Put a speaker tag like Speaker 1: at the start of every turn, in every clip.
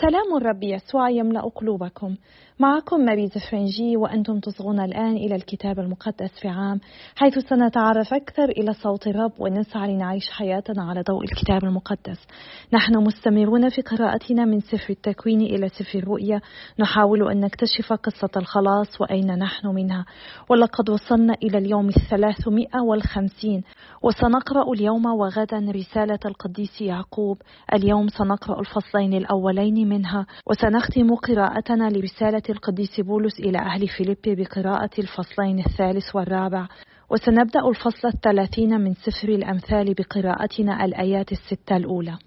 Speaker 1: سلام الرب يسوع يملأ قلوبكم. معكم ماري زفرنجي وأنتم تصغون الآن إلى الكتاب المقدس في عام حيث سنتعرف أكثر إلى صوت الرب ونسعى لنعيش حياتنا على ضوء الكتاب المقدس. نحن مستمرون في قراءتنا من سفر التكوين إلى سفر الرؤيا. نحاول أن نكتشف قصة الخلاص وأين نحن منها. ولقد وصلنا إلى اليوم الثلاثمائة والخمسين. وسنقرأ اليوم وغدا رسالة القديس يعقوب. اليوم سنقرأ الفصلين الأولين منها وسنختم قراءتنا لرسالة القديس بولس إلى أهل فيليبي بقراءة الفصلين الثالث والرابع. وسنبدأ الفصل الثلاثين من سفر الأمثال بقراءتنا الآيات الستة الأولى.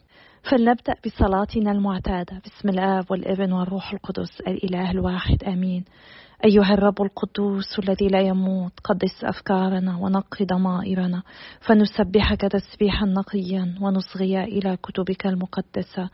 Speaker 1: فلنبدأ بصلاتنا المعتادة. بسم الآب والإبن والروح القدس الإله الواحد آمين. أيها الرب القدوس الذي لا يموت قدس أفكارنا ونقي ضمائرنا فنسبحك تسبيحا نقيا ونصغي إلى كتبك المقدسة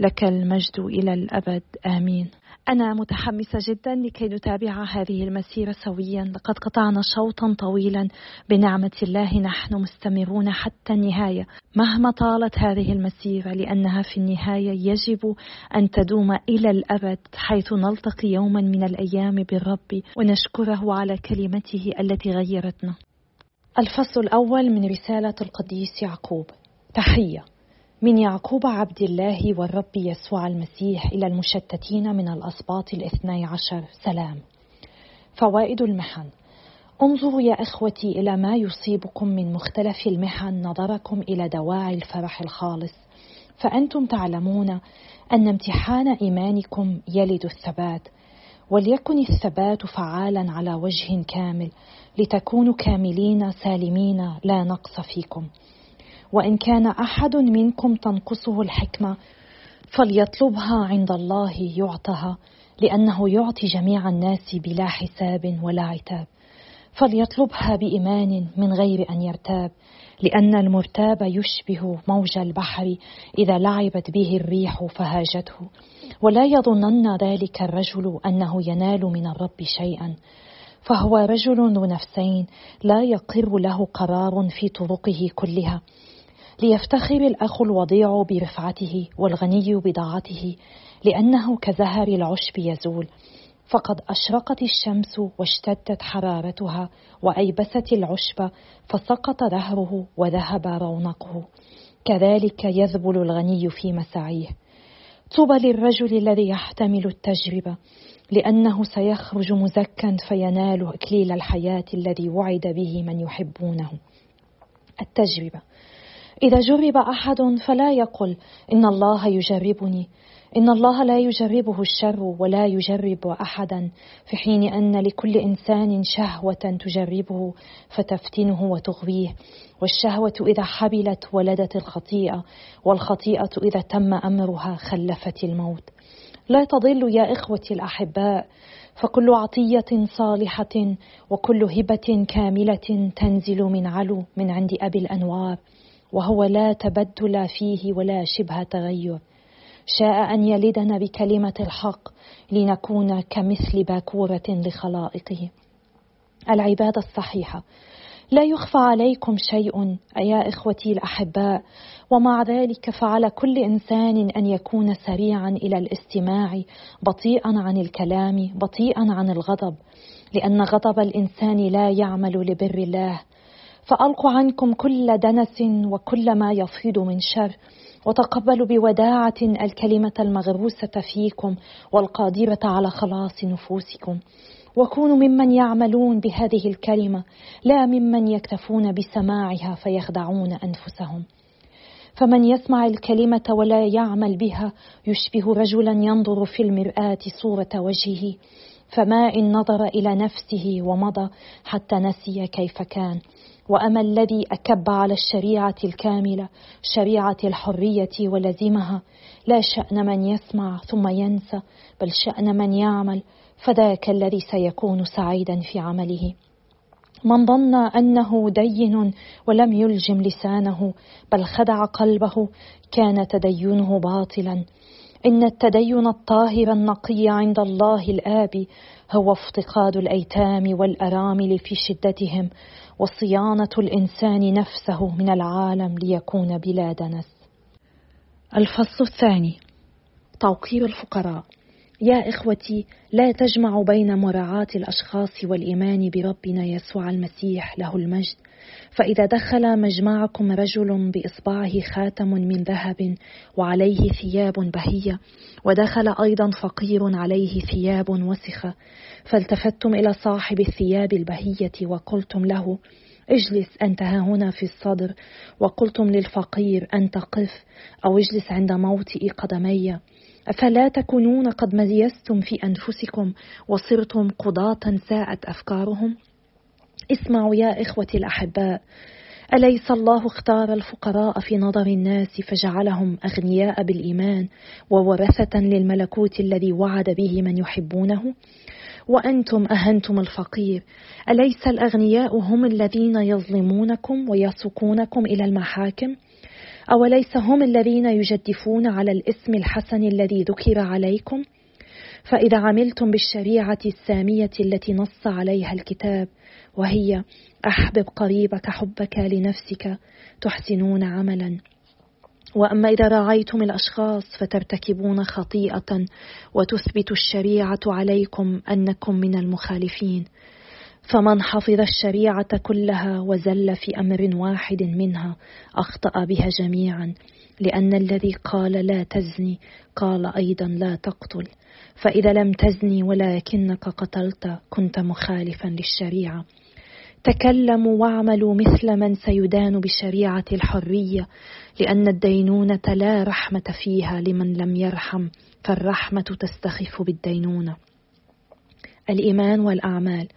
Speaker 1: لك المجد إلى الأبد. آمين. أنا متحمسة جدا لكي نتابع هذه المسيرة سويا. لقد قطعنا شوطا طويلا. بنعمة الله نحن مستمرون حتى النهاية. مهما طالت هذه المسيرة لأنها في النهاية يجب أن تدوم إلى الأبد حيث نلتقي يوما من الأيام بالرب. ونشكره على كلمته التي غيرتنا. الفصل الأول من رسالة القديس يعقوب. تحية. من يعقوب عبد الله والرب يسوع المسيح إلى المشتتين من الأسباط الاثني عشر. سلام. فوائد المحن. انظروا يا إخوتي إلى ما يصيبكم من مختلف المحن نظركم إلى دواعي الفرح الخالص. فأنتم تعلمون أن امتحان إيمانكم يلد الثبات وليكن الثبات فعالا على وجه كامل لتكونوا كاملين سالمين لا نقص فيكم. وإن كان أحد منكم تنقصه الحكمة فليطلبها عند الله يعطها لأنه يعطي جميع الناس بلا حساب ولا عتاب. فليطلبها بإيمان من غير أن يرتاب لأن المرتاب يشبه موج البحر إذا لعبت به الريح فهاجته. ولا يظنن ذلك الرجل أنه ينال من الرب شيئا. فهو رجل ذو نفسين لا يقر له قرار في طرقه كلها. ليفتخر الأخ الوضيع برفعته والغني بضاعته لأنه كزهر العشب يزول. فقد أشرقت الشمس واشتدت حرارتها وأيبست العشب فسقط دهره وذهب رونقه. كذلك يذبل الغني في مساعيه. طوبى للرجل الذي يحتمل التجربة لأنه سيخرج مزكا فينال إكليل الحياة الذي وعد به من يحبونه. التجربة. إذا جرب أحد فلا يقل إن الله يجربني. إن الله لا يجربه الشر ولا يجرب أحدا في حين أن لكل إنسان شهوة تجربه فتفتنه وتغويه. والشهوة إذا حبلت ولدت الخطيئة والخطيئة إذا تم أمرها خلفت الموت. لا تضل يا إخوتي الأحباء فكل عطية صالحة وكل هبة كاملة تنزل من علو من عند أبي الأنوار. وهو لا تبدل فيه ولا شبه تغير. شاء أن يلدنا بكلمة الحق لنكون كمثل باكورة لخلائقه. العبادة الصحيحة. لا يخفى عليكم شيء يا إخوتي الأحباء ومع ذلك فعلى كل إنسان أن يكون سريعا إلى الاستماع بطيئا عن الكلام بطيئا عن الغضب. لأن غضب الإنسان لا يعمل لبر الله. فألقوا عنكم كل دنس وكل ما يفيض من شر وتقبلوا بوداعة الكلمة المغروسة فيكم والقادرة على خلاص نفوسكم. وكونوا ممن يعملون بهذه الكلمة لا ممن يكتفون بسماعها فيخدعون أنفسهم. فمن يسمع الكلمة ولا يعمل بها يشبه رجلا ينظر في المرآة صورة وجهه فما إن نظر إلى نفسه ومضى حتى نسي كيف كان. وأما الذي أكب على الشريعة الكاملة شريعة الحرية ولزمها لا شأن من يسمع ثم ينسى بل شأن من يعمل فذاك الذي سيكون سعيدا في عمله. من ظن أنه دين ولم يلجم لسانه بل خدع قلبه كان تدينه باطلا. إن التدين الطاهر النقي عند الله الاب هو افتقاد الأيتام والأرامل في شدتهم وصيانة الإنسان نفسه من العالم ليكون بلا دنس الفصل الثاني. توقير الفقراء. يا إخوتي لا تجمع بين مراعاة الأشخاص والإيمان بربنا يسوع المسيح له المجد. فإذا دخل مجمعكم رجل بإصبعه خاتم من ذهب وعليه ثياب بهية ودخل أيضا فقير عليه ثياب وسخة فالتفتم إلى صاحب الثياب البهية وقلتم له اجلس أنت ها هنا في الصدر وقلتم للفقير أنت قف أو اجلس عند موطئ قدمي. أفلا تكونون قد ميزتم في أنفسكم وصرتم قضاة ساءت أفكارهم؟ اسمعوا يا إخوتي الأحباء أليس الله اختار الفقراء في نظر الناس فجعلهم أغنياء بالإيمان وورثة للملكوت الذي وعد به من يحبونه؟ وأنتم أهنتم الفقير أليس الأغنياء هم الذين يظلمونكم ويسوقونكم إلى المحاكم؟ أوليس هم الذين يجدفون على الاسم الحسن الذي ذكر عليكم؟ فإذا عملتم بالشريعة السامية التي نص عليها الكتاب وهي أحبب قريبك حبك لنفسك تحسنون عملا. وأما إذا راعيتم الأشخاص فترتكبون خطيئة وتثبت الشريعة عليكم أنكم من المخالفين. فمن حفظ الشريعة كلها وزل في أمر واحد منها أخطأ بها جميعا لأن الذي قال لا تزني قال أيضا لا تقتل. فإذا لم تزني ولكنك قتلت كنت مخالفا للشريعة. تكلموا واعملوا مثل من سيدان بشريعة الحرية لأن الدينونة لا رحمة فيها لمن لم يرحم فالرحمة تستخف بالدينونة. الإيمان والأعمال.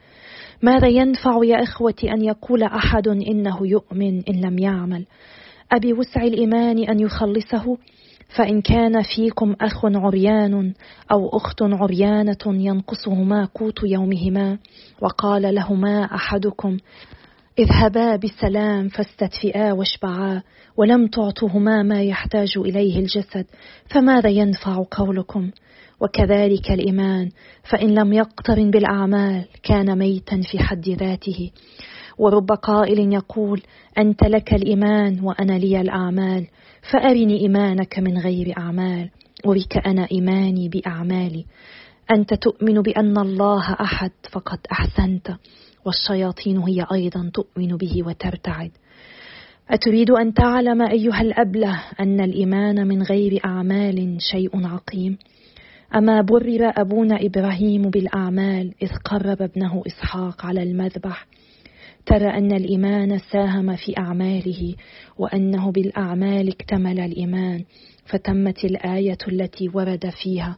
Speaker 1: ماذا ينفع يا إخوتي أن يقول أحد إنه يؤمن إن لم يعمل؟ أبي وسع الإيمان أن يخلصه؟ فإن كان فيكم أخ عريان أو أخت عريانة ينقصهما قوت يومهما وقال لهما أحدكم اذهبا بسلام فاستدفئا واشبعا ولم تعطهما ما يحتاج إليه الجسد فماذا ينفع قولكم؟ وكذلك الإيمان فإن لم يقترن بالأعمال كان ميتا في حد ذاته. ورب قائل يقول أنت لك الإيمان وأنا لي الأعمال فأرني إيمانك من غير أعمال أريك أنا إيماني بأعمالي. أنت تؤمن بأن الله أحد فقد أحسنت والشياطين هي أيضا تؤمن به وترتعد. أتريد أن تعلم أيها الأبله أن الإيمان من غير أعمال شيء عقيم؟ أما برر أبونا إبراهيم بالأعمال إذ قرب ابنه إسحاق على المذبح ترى أن الإيمان ساهم في أعماله وأنه بالأعمال اكتمل الإيمان فتمت الآية التي ورد فيها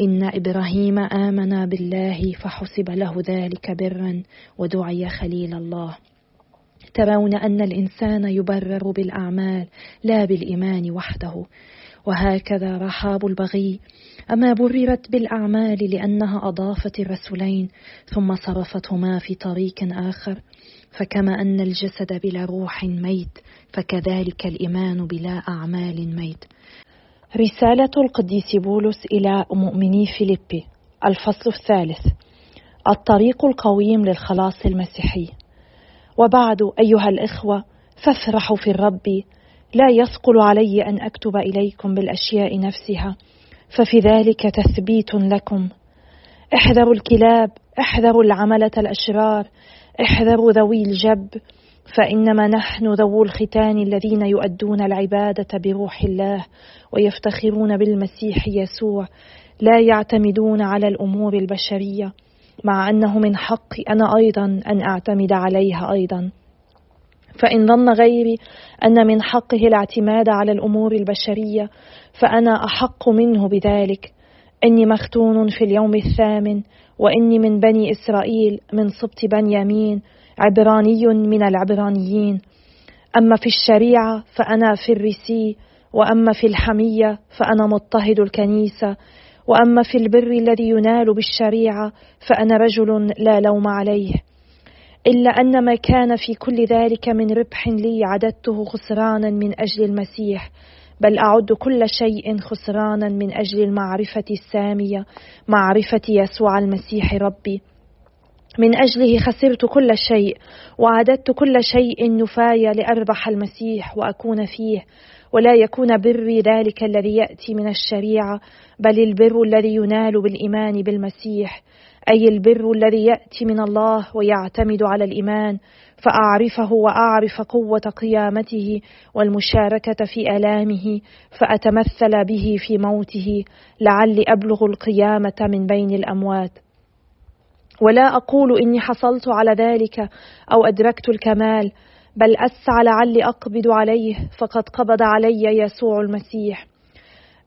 Speaker 1: إن إبراهيم آمن بالله فحسب له ذلك برا ودعي خليل الله. ترون أن الإنسان يبرر بالأعمال لا بالإيمان وحده. وهكذا رحاب البغي. أما بررت بالأعمال لأنها أضافت الرسولين ثم صرفتهما في طريق آخر. فكما أن الجسد بلا روح ميت فكذلك الإيمان بلا أعمال ميت. رسالة القديس بولس إلى مؤمني فيليبي. الفصل الثالث. الطريق القويم للخلاص المسيحي. وبعد أيها الإخوة فافرحوا في الرب لا يثقل علي أن أكتب إليكم بالأشياء نفسها ففي ذلك تثبيت لكم. احذروا الكلاب احذروا العملة الأشرار احذروا ذوي الجب فإنما نحن ذو الختان الذين يؤدون العبادة بروح الله ويفتخرون بالمسيح يسوع لا يعتمدون على الأمور البشرية مع أنه من حقي أنا أيضا أن أعتمد عليها أيضا. فإن ظن غيري أن من حقه الاعتماد على الأمور البشرية فأنا أحق منه بذلك. إني مختون في اليوم الثامن وإني من بني إسرائيل من سبط بنيامين عبراني من العبرانيين. أما في الشريعة فأنا فريسي وأما في الحمية فأنا مضطهد الكنيسة. وأما في البر الذي ينال بالشريعة فأنا رجل لا لوم عليه. إلا أن ما كان في كل ذلك من ربح لي عددته خسرانا من أجل المسيح بل أعد كل شيء خسرانا من أجل المعرفة السامية معرفة يسوع المسيح ربي. من أجله خسرت كل شيء وعددت كل شيء نفاية لأربح المسيح وأكون فيه. ولا يكون بري ذلك الذي يأتي من الشريعة بل البر الذي ينال بالإيمان بالمسيح. أي البر الذي يأتي من الله ويعتمد على الإيمان فأعرفه وأعرف قوة قيامته والمشاركة في آلامه فأتمثل به في موته لعلي أبلغ القيامة من بين الأموات. ولا أقول إني حصلت على ذلك أو أدركت الكمال بل أسعى لعلي أقبض عليه فقد قبض علي يسوع المسيح.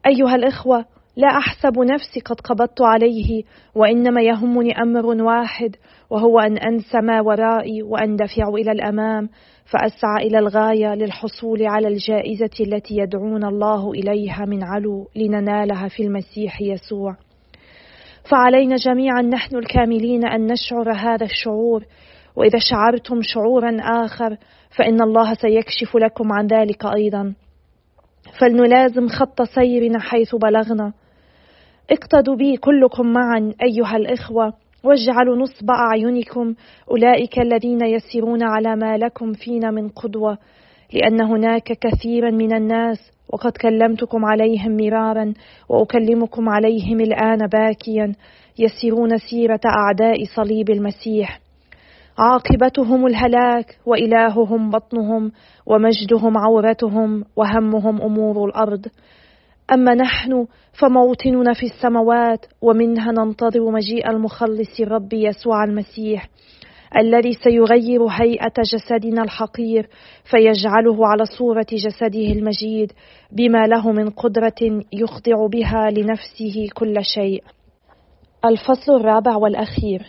Speaker 1: أيها الإخوة لا أحسب نفسي قد قبضت عليه وإنما يهمني أمر واحد وهو أن أنسى ما ورائي وأندفع إلى الأمام فأسعى إلى الغاية للحصول على الجائزة التي يدعونا الله إليها من علو لننالها في المسيح يسوع. فعلينا جميعا نحن الكاملين أن نشعر هذا الشعور وإذا شعرتم شعورا آخر فإن الله سيكشف لكم عن ذلك أيضا. فلنلازم خط سيرنا حيث بلغنا. اقتدوا بي كلكم معا أيها الإخوة واجعلوا نصب أعينكم أولئك الذين يسيرون على ما لكم فينا من قدوة لأن هناك كثيرا من الناس وقد كلمتكم عليهم مرارا وأكلمكم عليهم الآن باكيا يسيرون سيرة أعداء صليب المسيح. عاقبتهم الهلاك وإلههم بطنهم ومجدهم عورتهم وهمهم أمور الأرض. أما نحن فموطننا في السماوات ومنها ننتظر مجيء المخلص الرب يسوع المسيح الذي سيغير هيئة جسدنا الحقير فيجعله على صورة جسده المجيد بما له من قدرة يخضع بها لنفسه كل شيء. الفصل الرابع والأخير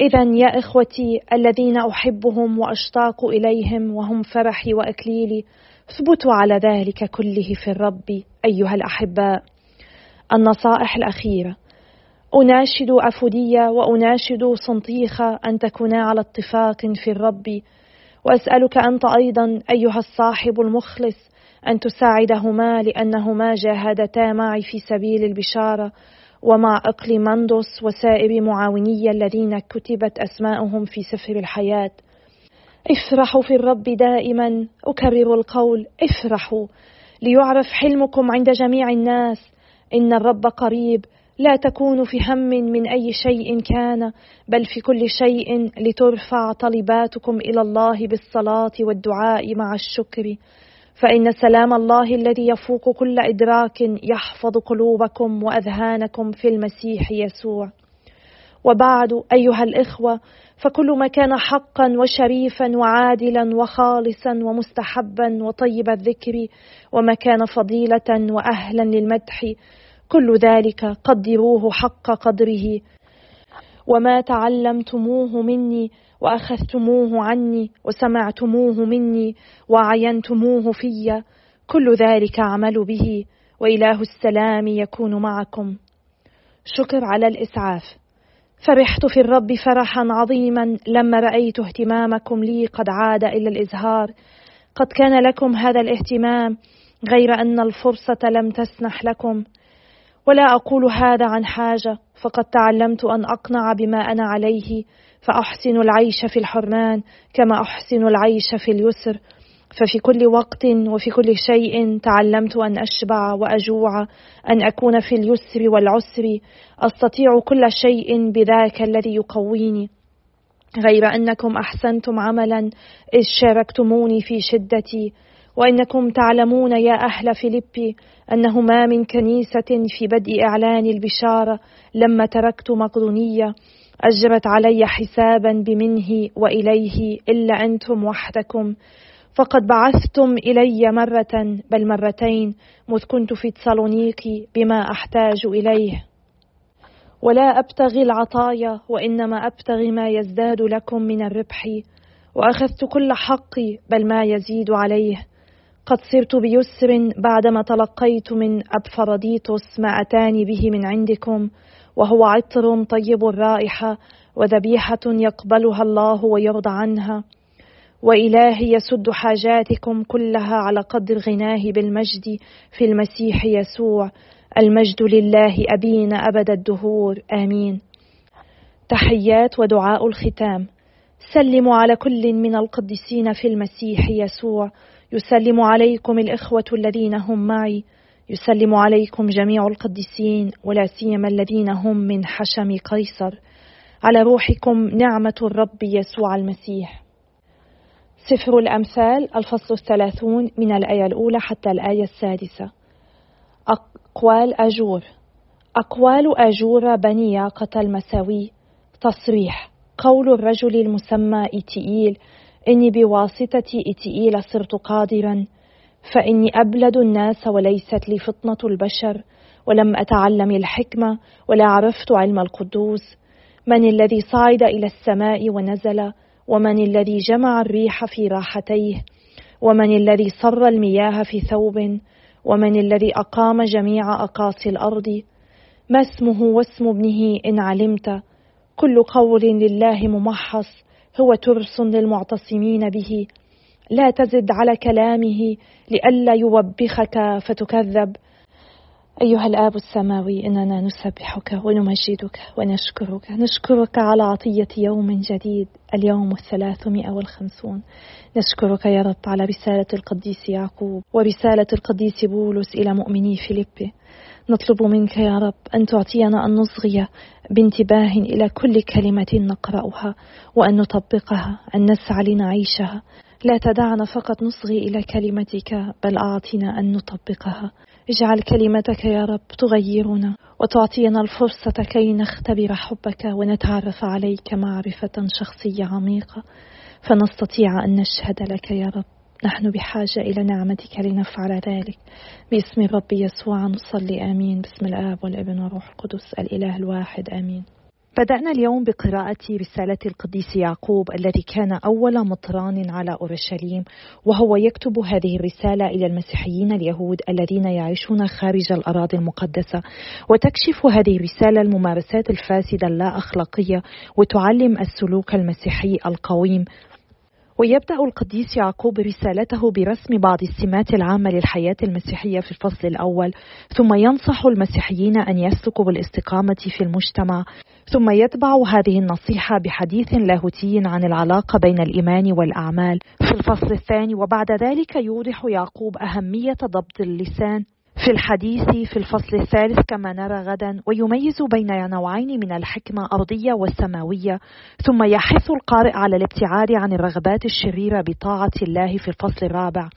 Speaker 1: إذا يا إخوتي الذين أحبهم وأشتاق إليهم وهم فرحي وأكليلي اثبتوا على ذلك كله في الرب أيها الأحباء. النصائح الأخيرة. أناشد أفودية وأناشد صنطيخة أن تكونا على اتفاق في الرب. وأسألك أنت أيضا أيها الصاحب المخلص أن تساعدهما لأنهما جاهدتا معي في سبيل البشارة ومع أقليماندوس وسائر معاوني الذين كتبت أسماءهم في سفر الحياة. افرحوا في الرب دائما. أكرر القول افرحوا. ليعرف حلمكم عند جميع الناس. إن الرب قريب. لا تكونوا في هم من أي شيء كان بل في كل شيء لترفع طلباتكم إلى الله بالصلاة والدعاء مع الشكر. فإن سلام الله الذي يفوق كل إدراك يحفظ قلوبكم وأذهانكم في المسيح يسوع. وبعد أيها الإخوة فكل ما كان حقا وشريفا وعادلا وخالصا ومستحبا وطيب الذكر وما كان فضيلة وأهلا للمدح كل ذلك قدروه حق قدره. وما تعلمتموه مني وأخذتموه عني وسمعتموه مني وعينتموه في كل ذلك اعملوا به وإله السلام يكون معكم. شكر على الإسعاف. فرحت في الرب فرحا عظيما لما رأيت اهتمامكم لي قد عاد إلى الإزهار. قد كان لكم هذا الاهتمام غير أن الفرصة لم تسنح لكم. ولا أقول هذا عن حاجة فقد تعلمت أن أقنع بما أنا عليه فأحسن العيش في الحرمان كما أحسن العيش في اليسر. ففي كل وقت وفي كل شيء تعلمت أن أشبع وأجوع أن أكون في اليسر والعسر. أستطيع كل شيء بذاك الذي يقويني. غير أنكم أحسنتم عملا إذ شاركتموني في شدتي. وإنكم تعلمون يا أهل فيليبي أنه ما من كنيسة في بدء إعلان البشارة لما تركت مقدونية اجرت علي حسابا بمنه وإليه إلا أنتم وحدكم. فقد بعثتم إلي مرة بل مرتين مذ كنت في تسالونيكي بما أحتاج إليه. ولا أبتغي العطايا وإنما أبتغي ما يزداد لكم من الربح. وأخذت كل حقي بل ما يزيد عليه. قد صرت بيسر بعدما تلقيت من أبفراديتوس ما أتاني به من عندكم. وهو عطر طيب الرائحة وذبيحة يقبلها الله ويرضى عنها. وإلهي يسد حاجاتكم كلها على قدر غناه بالمجد في المسيح يسوع. المجد لله أبينا أبد الدهور. آمين. تحيات ودعاء الختام. سلموا على كل من القديسين في المسيح يسوع. يسلم عليكم الإخوة الذين هم معي. يسلم عليكم جميع القديسين ولا سيما الذين هم من حشم قيصر. على روحكم نعمة الرب يسوع المسيح. سفر الأمثال الفصل الثلاثون من الآية الأولى حتى الآية السادسة. أقوال أجور. أقوال أجور بني ياقة المساوي. تصريح. قول الرجل المسمى إتئيل إني بواسطة إتئيل صرت قادرا فإني أبلد الناس وليست لي فطنة البشر ولم أتعلم الحكمة ولا عرفت علم القدوس. من الذي صعد إلى السماء ونزل ومن الذي جمع الريح في راحتيه ومن الذي صر المياه في ثوب ومن الذي أقام جميع أقاصي الأرض. ما اسمه واسم ابنه إن علمت؟ كل قول لله ممحص هو ترس للمعتصمين به. لا تزد على كلامه لئلا يوبخك فتكذب. أيها الآب السماوي إننا نسبحك ونمجدك ونشكرك. نشكرك على عطية يوم جديد اليوم الثلاثمائة والخمسون. نشكرك يا رب على رسالة القديس يعقوب ورسالة القديس بولس إلى مؤمني فيليبي. نطلب منك يا رب أن تعطينا أن نصغي بانتباه إلى كل كلمة نقرأها وأن نطبقها أن نسعى لنعيشها. لا تدعنا فقط نصغي إلى كلمتك بل أعطنا أن نطبقها. اجعل كلمتك يا رب تغيرنا وتعطينا الفرصة كي نختبر حبك ونتعرف عليك معرفة شخصية عميقة. فنستطيع أن نشهد لك يا رب. نحن بحاجة إلى نعمتك لنفعل ذلك. باسم الرب يسوع نصلي آمين. باسم الآب والابن والروح القدس الإله الواحد آمين. بدأنا اليوم بقراءة رسالة القديس يعقوب الذي كان أول مطران على أورشليم وهو يكتب هذه الرسالة إلى المسيحيين اليهود الذين يعيشون خارج الأراضي المقدسة. وتكشف هذه الرسالة الممارسات الفاسدة اللا أخلاقية وتعلم السلوك المسيحي القويم. ويبدأ القديس يعقوب رسالته برسم بعض السمات العامة للحياة المسيحية في الفصل الأول ثم ينصح المسيحيين أن يسلكوا بالاستقامة في المجتمع. ثم يتبع هذه النصيحة بحديث لاهوتي عن العلاقة بين الإيمان والأعمال. في الفصل الثاني وبعد ذلك يوضح يعقوب أهمية ضبط اللسان. في الحديث في الفصل الثالث كما نرى غدا ويميز بين نوعين من الحكمة أرضية والسماوية ثم يحث القارئ على الابتعاد عن الرغبات الشريرة بطاعة الله في الفصل الرابع.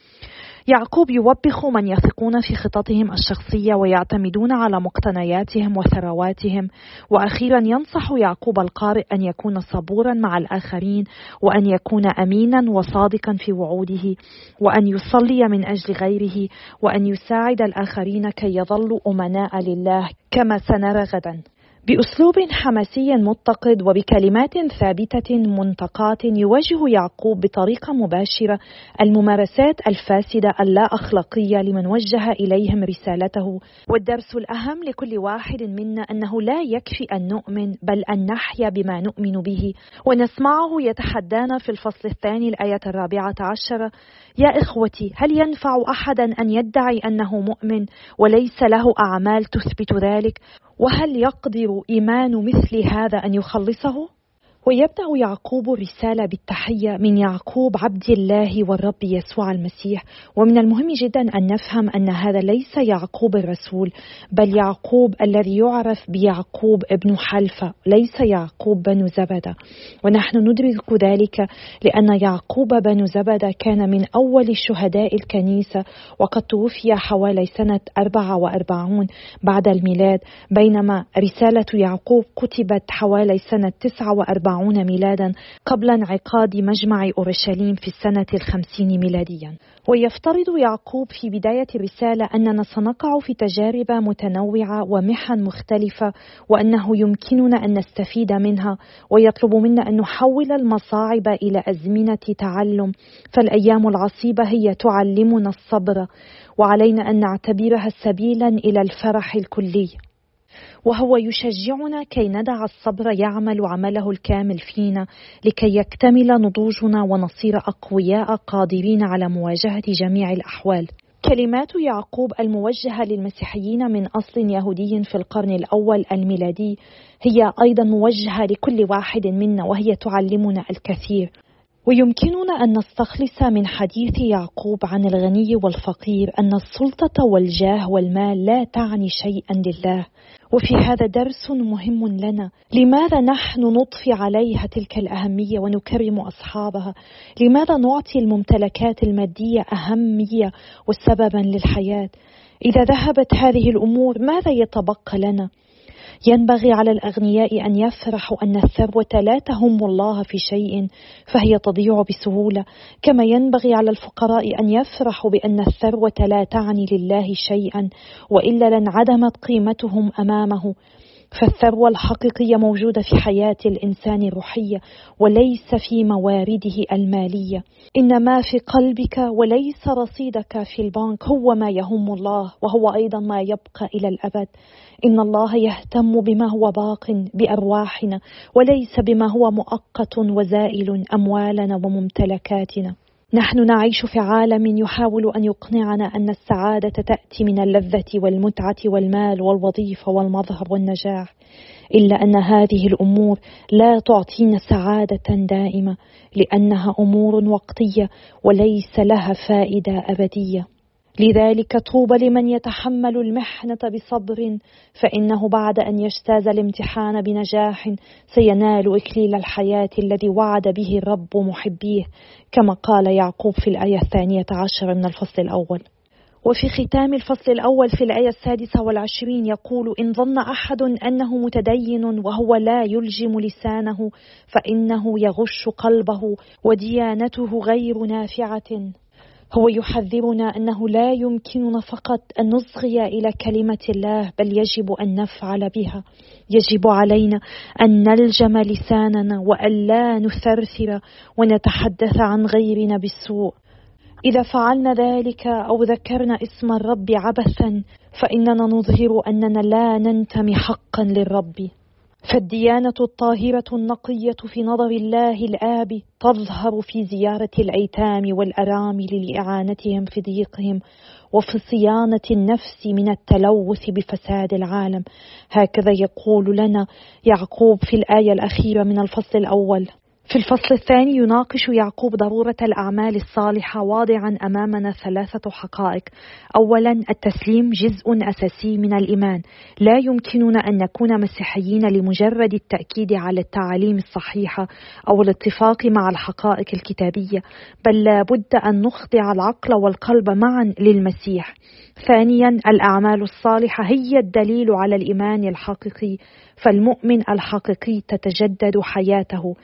Speaker 1: يعقوب يوبخ من يثقون في خططهم الشخصية ويعتمدون على مقتنياتهم وثرواتهم. وأخيرا ينصح يعقوب القارئ أن يكون صبورا مع الآخرين وأن يكون امينا وصادقا في وعوده وأن يصلي من أجل غيره وأن يساعد الآخرين كي يظلوا أمناء لله كما سنرى غدا. بأسلوب حماسي متقد وبكلمات ثابتة منتقاة يوجه يعقوب بطريقة مباشرة الممارسات الفاسدة اللا أخلاقية لمن وجه إليهم رسالته. والدرس الأهم لكل واحد منا أنه لا يكفي أن نؤمن بل أن نحيا بما نؤمن به. ونسمعه يتحدانا في الفصل الثاني الآية الرابعة عشرة يا إخوتي هل ينفع أحدا أن يدعي أنه مؤمن وليس له أعمال تثبت ذلك؟ وهل يقدر إيمان مثل هذا أن يخلصه؟ ويبدأ يعقوب الرسالة بالتحية من يعقوب عبد الله والرب يسوع المسيح. ومن المهم جدا أن نفهم أن هذا ليس يعقوب الرسول بل يعقوب الذي يعرف بيعقوب ابن حلفة ليس يعقوب بن زبدة. ونحن ندرك ذلك لأن يعقوب بن زبدة كان من أول شهداء الكنيسة وقد توفي حوالي سنة 44 بعد الميلاد بينما رسالة يعقوب كتبت حوالي سنة 49 وأربعون ميلادا قبل انعقاد مجمع أورشليم في السنة الخمسين ميلاديا. ويفترض يعقوب في بداية الرسالة أننا سنقع في تجارب متنوعة ومحن مختلفة وأنه يمكننا أن نستفيد منها ويطلب منا أن نحول المصاعب إلى أزمنة تعلم. فالأيام العصيبة هي تعلمنا الصبر وعلينا أن نعتبرها سبيلا إلى الفرح الكلي. وهو يشجعنا كي ندع الصبر يعمل عمله الكامل فينا لكي يكتمل نضوجنا ونصير أقوياء قادرين على مواجهة جميع الأحوال. كلمات يعقوب الموجهة للمسيحيين من أصل يهودي في القرن الأول الميلادي هي أيضا موجهة لكل واحد منا وهي تعلمنا الكثير. ويمكننا أن نستخلص من حديث يعقوب عن الغني والفقير أن السلطة والجاه والمال لا تعني شيئا لله. وفي هذا درس مهم لنا. لماذا نحن نضفي عليها تلك الأهمية ونكرم أصحابها؟ لماذا نعطي الممتلكات المادية أهمية وسببا للحياة؟ إذا ذهبت هذه الأمور ماذا يتبقى لنا؟ ينبغي على الأغنياء أن يفرحوا أن الثروة لا تهم الله في شيء فهي تضيع بسهولة. كما ينبغي على الفقراء أن يفرحوا بأن الثروة لا تعني لله شيئا وإلا لانعدمت قيمتهم أمامه. فالثروة الحقيقية موجودة في حياة الإنسان الروحية وليس في موارده المالية. إن ما في قلبك وليس رصيدك في البنك هو ما يهم الله وهو أيضا ما يبقى إلى الأبد. إن الله يهتم بما هو باق بأرواحنا وليس بما هو مؤقت وزائل أموالنا وممتلكاتنا. نحن نعيش في عالم يحاول أن يقنعنا أن السعادة تأتي من اللذة والمتعة والمال والوظيفة والمظهر والنجاح إلا أن هذه الأمور لا تعطينا سعادة دائمة لأنها أمور وقتية وليس لها فائدة أبدية. لذلك طوبى لمن يتحمل المحنة بصبر فإنه بعد أن يجتاز الامتحان بنجاح سينال إكليل الحياة الذي وعد به الرب محبيه كما قال يعقوب في الآية الثانية عشر من الفصل الأول. وفي ختام الفصل الأول في الآية السادسة والعشرين يقول إن ظن أحد أنه متدين وهو لا يلجم لسانه فإنه يغش قلبه وديانته غير نافعة. هو يحذرنا أنه لا يمكننا فقط أن نصغي إلى كلمة الله بل يجب أن نفعل بها. يجب علينا أن نلجم لساننا والا نثرثر ونتحدث عن غيرنا بالسوء. إذا فعلنا ذلك أو ذكرنا اسم الرب عبثا فإننا نظهر أننا لا ننتمي حقا للرب. فالديانة الطاهرة النقية في نظر الله الآب تظهر في زيارة الأيتام والأرامل لإعانتهم في ضيقهم وفي صيانة النفس من التلوث بفساد العالم. هكذا يقول لنا يعقوب في الآية الأخيرة من الفصل الأول. في الفصل الثاني يناقش يعقوب ضرورة الأعمال الصالحة واضعا أمامنا ثلاثة حقائق. أولا التسليم جزء أساسي من الإيمان. لا يمكننا أن نكون مسيحيين لمجرد التأكيد على التعاليم الصحيحة أو الاتفاق مع الحقائق الكتابية بل لا بد أن نخضع العقل والقلب معا للمسيح. ثانيا الأعمال الصالحة هي الدليل على الإيمان الحقيقي. فالمؤمن الحقيقي تتجدد حياته.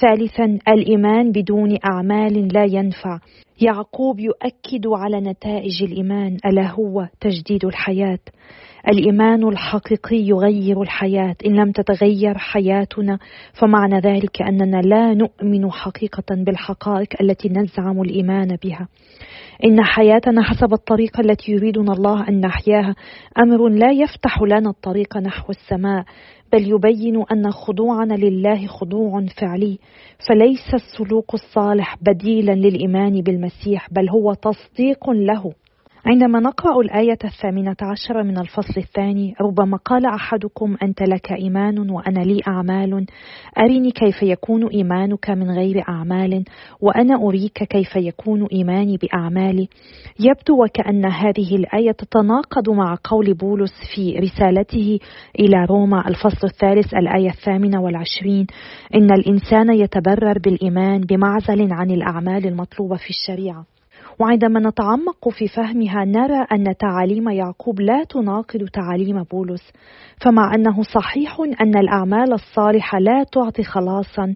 Speaker 1: ثالثا الإيمان بدون أعمال لا ينفع. يعقوب يؤكد على نتائج الإيمان ألا هو تجديد الحياة؟ الإيمان الحقيقي يغير الحياة. إن لم تتغير حياتنا فمعنى ذلك أننا لا نؤمن حقيقة بالحقائق التي نزعم الإيمان بها. إن حياتنا حسب الطريقة التي يريدنا الله أن نحياها أمر لا يفتح لنا الطريق نحو السماء. بل يبين أن خضوعنا لله خضوع فعلي فليس السلوك الصالح بديلا للإيمان بالمسيح بل هو تصديق له. عندما نقرأ الآية الثامنة عشر من الفصل الثاني ربما قال أحدكم أنت لك إيمان وأنا لي أعمال. أرني كيف يكون إيمانك من غير أعمال وأنا أريك كيف يكون إيماني بأعمالي. يبدو وكأن هذه الآية تتناقض مع قول بولس في رسالته إلى روما الفصل الثالث الآية الثامنة والعشرين. إن الإنسان يتبرر بالإيمان بمعزل عن الأعمال المطلوبة في الشريعة. وعندما نتعمق في فهمها نرى أن تعاليم يعقوب لا تناقض تعاليم بولس فمع أنه صحيح أن الأعمال الصالحة لا تعطي خلاصا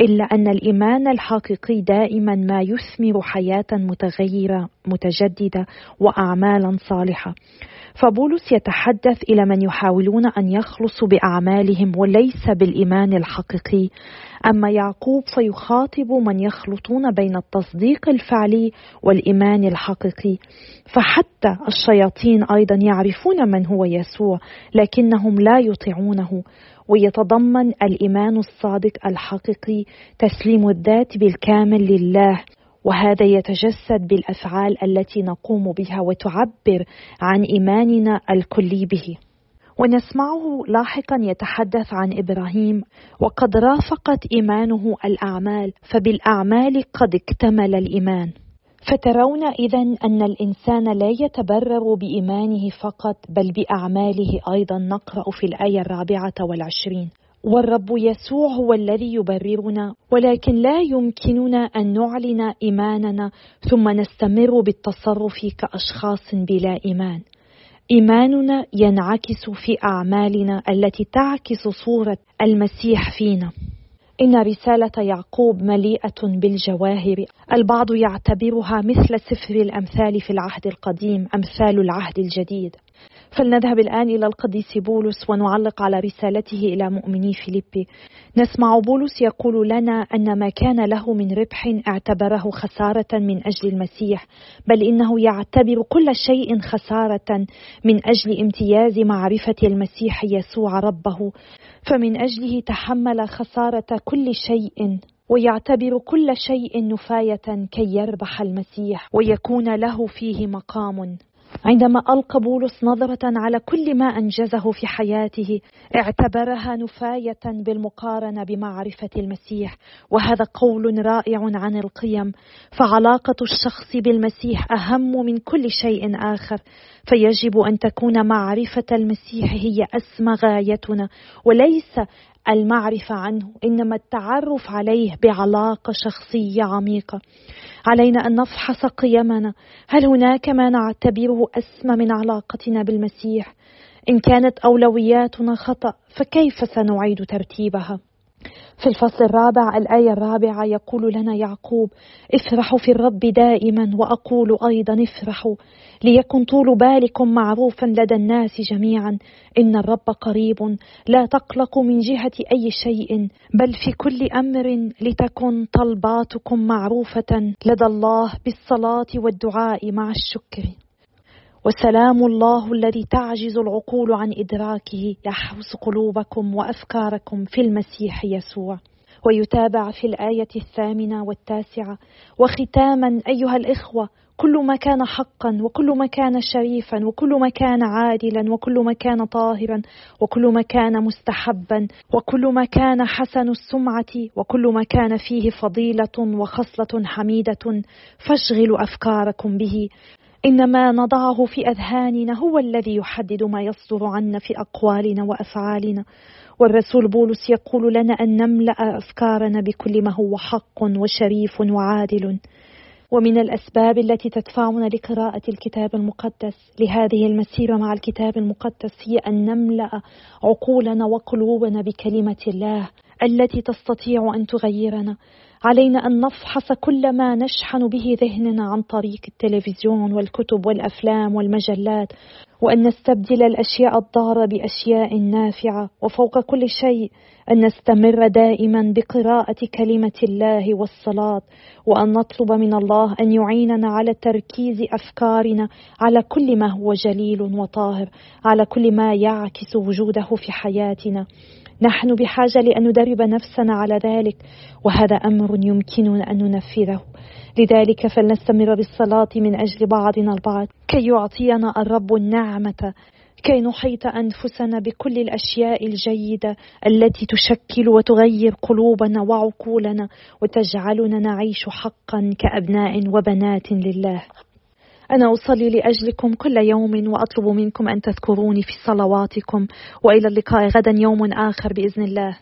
Speaker 1: إلا أن الإيمان الحقيقي دائما ما يثمر حياة متغيرة. متجددة وأعمالا صالحة. فبولس يتحدث إلى من يحاولون أن يخلصوا بأعمالهم وليس بالإيمان الحقيقي. أما يعقوب فيخاطب من يخلطون بين التصديق الفعلي والإيمان الحقيقي. فحتى الشياطين أيضا يعرفون من هو يسوع لكنهم لا يطيعونه. ويتضمن الإيمان الصادق الحقيقي تسليم الذات بالكامل لله. وهذا يتجسد بالأفعال التي نقوم بها وتعبر عن إيماننا الكلي به. ونسمعه لاحقا يتحدث عن إبراهيم وقد رافقت إيمانه الأعمال فبالأعمال قد اكتمل الإيمان. فترون اذا أن الإنسان لا يتبرر بإيمانه فقط بل بأعماله أيضا نقرأ في الآية الرابعة والعشرين. والرب يسوع هو الذي يبررنا ولكن لا يمكننا أن نعلن إيماننا ثم نستمر بالتصرف كأشخاص بلا إيمان. إيماننا ينعكس في أعمالنا التي تعكس صورة المسيح فينا. إن رسالة يعقوب مليئة بالجواهر البعض يعتبرها مثل سفر الأمثال في العهد القديم أمثال العهد الجديد. فلنذهب الآن إلى القديس بولس ونعلق على رسالته إلى مؤمني فيليبي. نسمع بولس يقول لنا أن ما كان له من ربح اعتبره خسارة من أجل المسيح بل إنه يعتبر كل شيء خسارة من أجل امتياز معرفة المسيح يسوع ربه. فمن أجله تحمل خسارة كل شيء ويعتبر كل شيء نفاية كي يربح المسيح ويكون له فيه مقام. عندما ألقى بولس نظرة على كل ما أنجزه في حياته اعتبرها نفاية بالمقارنة بمعرفة المسيح وهذا قول رائع عن القيم. فعلاقة الشخص بالمسيح أهم من كل شيء آخر. فيجب أن تكون معرفة المسيح هي أسمى غايتنا وليس المعرفة عنه إنما التعرف عليه بعلاقة شخصية عميقة. علينا أن نفحص قيمنا. هل هناك ما نعتبره أسمى من علاقتنا بالمسيح؟ إن كانت أولوياتنا خطأ فكيف سنعيد ترتيبها؟ في الفصل الرابع الآية الرابعة يقول لنا يعقوب افرحوا في الرب دائما وأقول أيضا افرحوا ليكن طول بالكم معروفا لدى الناس جميعا إن الرب قريب لا تقلقوا من جهة أي شيء بل في كل أمر لتكن طلباتكم معروفة لدى الله بالصلاة والدعاء مع الشكر. وسلام الله الذي تعجز العقول عن إدراكه يحوس قلوبكم وأفكاركم في المسيح يسوع. ويتابع في الآية الثامنة والتاسعة وختاما أيها الإخوة كل ما كان حقا وكل ما كان شريفا وكل ما كان عادلا وكل ما كان طاهرا وكل ما كان مستحبا وكل ما كان حسن السمعة وكل ما كان فيه فضيلة وخصلة حميدة فاشغلوا أفكاركم به. إن ما نضعه في أذهاننا هو الذي يحدد ما يصدر عنا في أقوالنا وأفعالنا. والرسول بولس يقول لنا أن نملأ أفكارنا بكل ما هو حق وشريف وعادل. ومن الأسباب التي تدفعنا لقراءة الكتاب المقدس لهذه المسيرة مع الكتاب المقدس هي أن نملأ عقولنا وقلوبنا بكلمة الله التي تستطيع أن تغيرنا. علينا أن نفحص كل ما نشحن به ذهننا عن طريق التلفزيون والكتب والأفلام والمجلات وأن نستبدل الأشياء الضارة بأشياء نافعة. وفوق كل شيء أن نستمر دائما بقراءة كلمة الله والصلاة وأن نطلب من الله أن يعيننا على تركيز أفكارنا على كل ما هو جليل وطاهر على كل ما يعكس وجوده في حياتنا. نحن بحاجة لأن ندرب نفسنا على ذلك وهذا أمر يمكننا أن ننفذه. لذلك فلنستمر بالصلاة من أجل بعضنا البعض. كي يعطينا الرب النعمة كي نحيط أنفسنا بكل الأشياء الجيدة التي تشكل وتغير قلوبنا وعقولنا وتجعلنا نعيش حقا كأبناء وبنات لله. أنا أصلي لأجلكم كل يوم وأطلب منكم أن تذكروني في صلواتكم وإلى اللقاء غدا يوم آخر بإذن الله.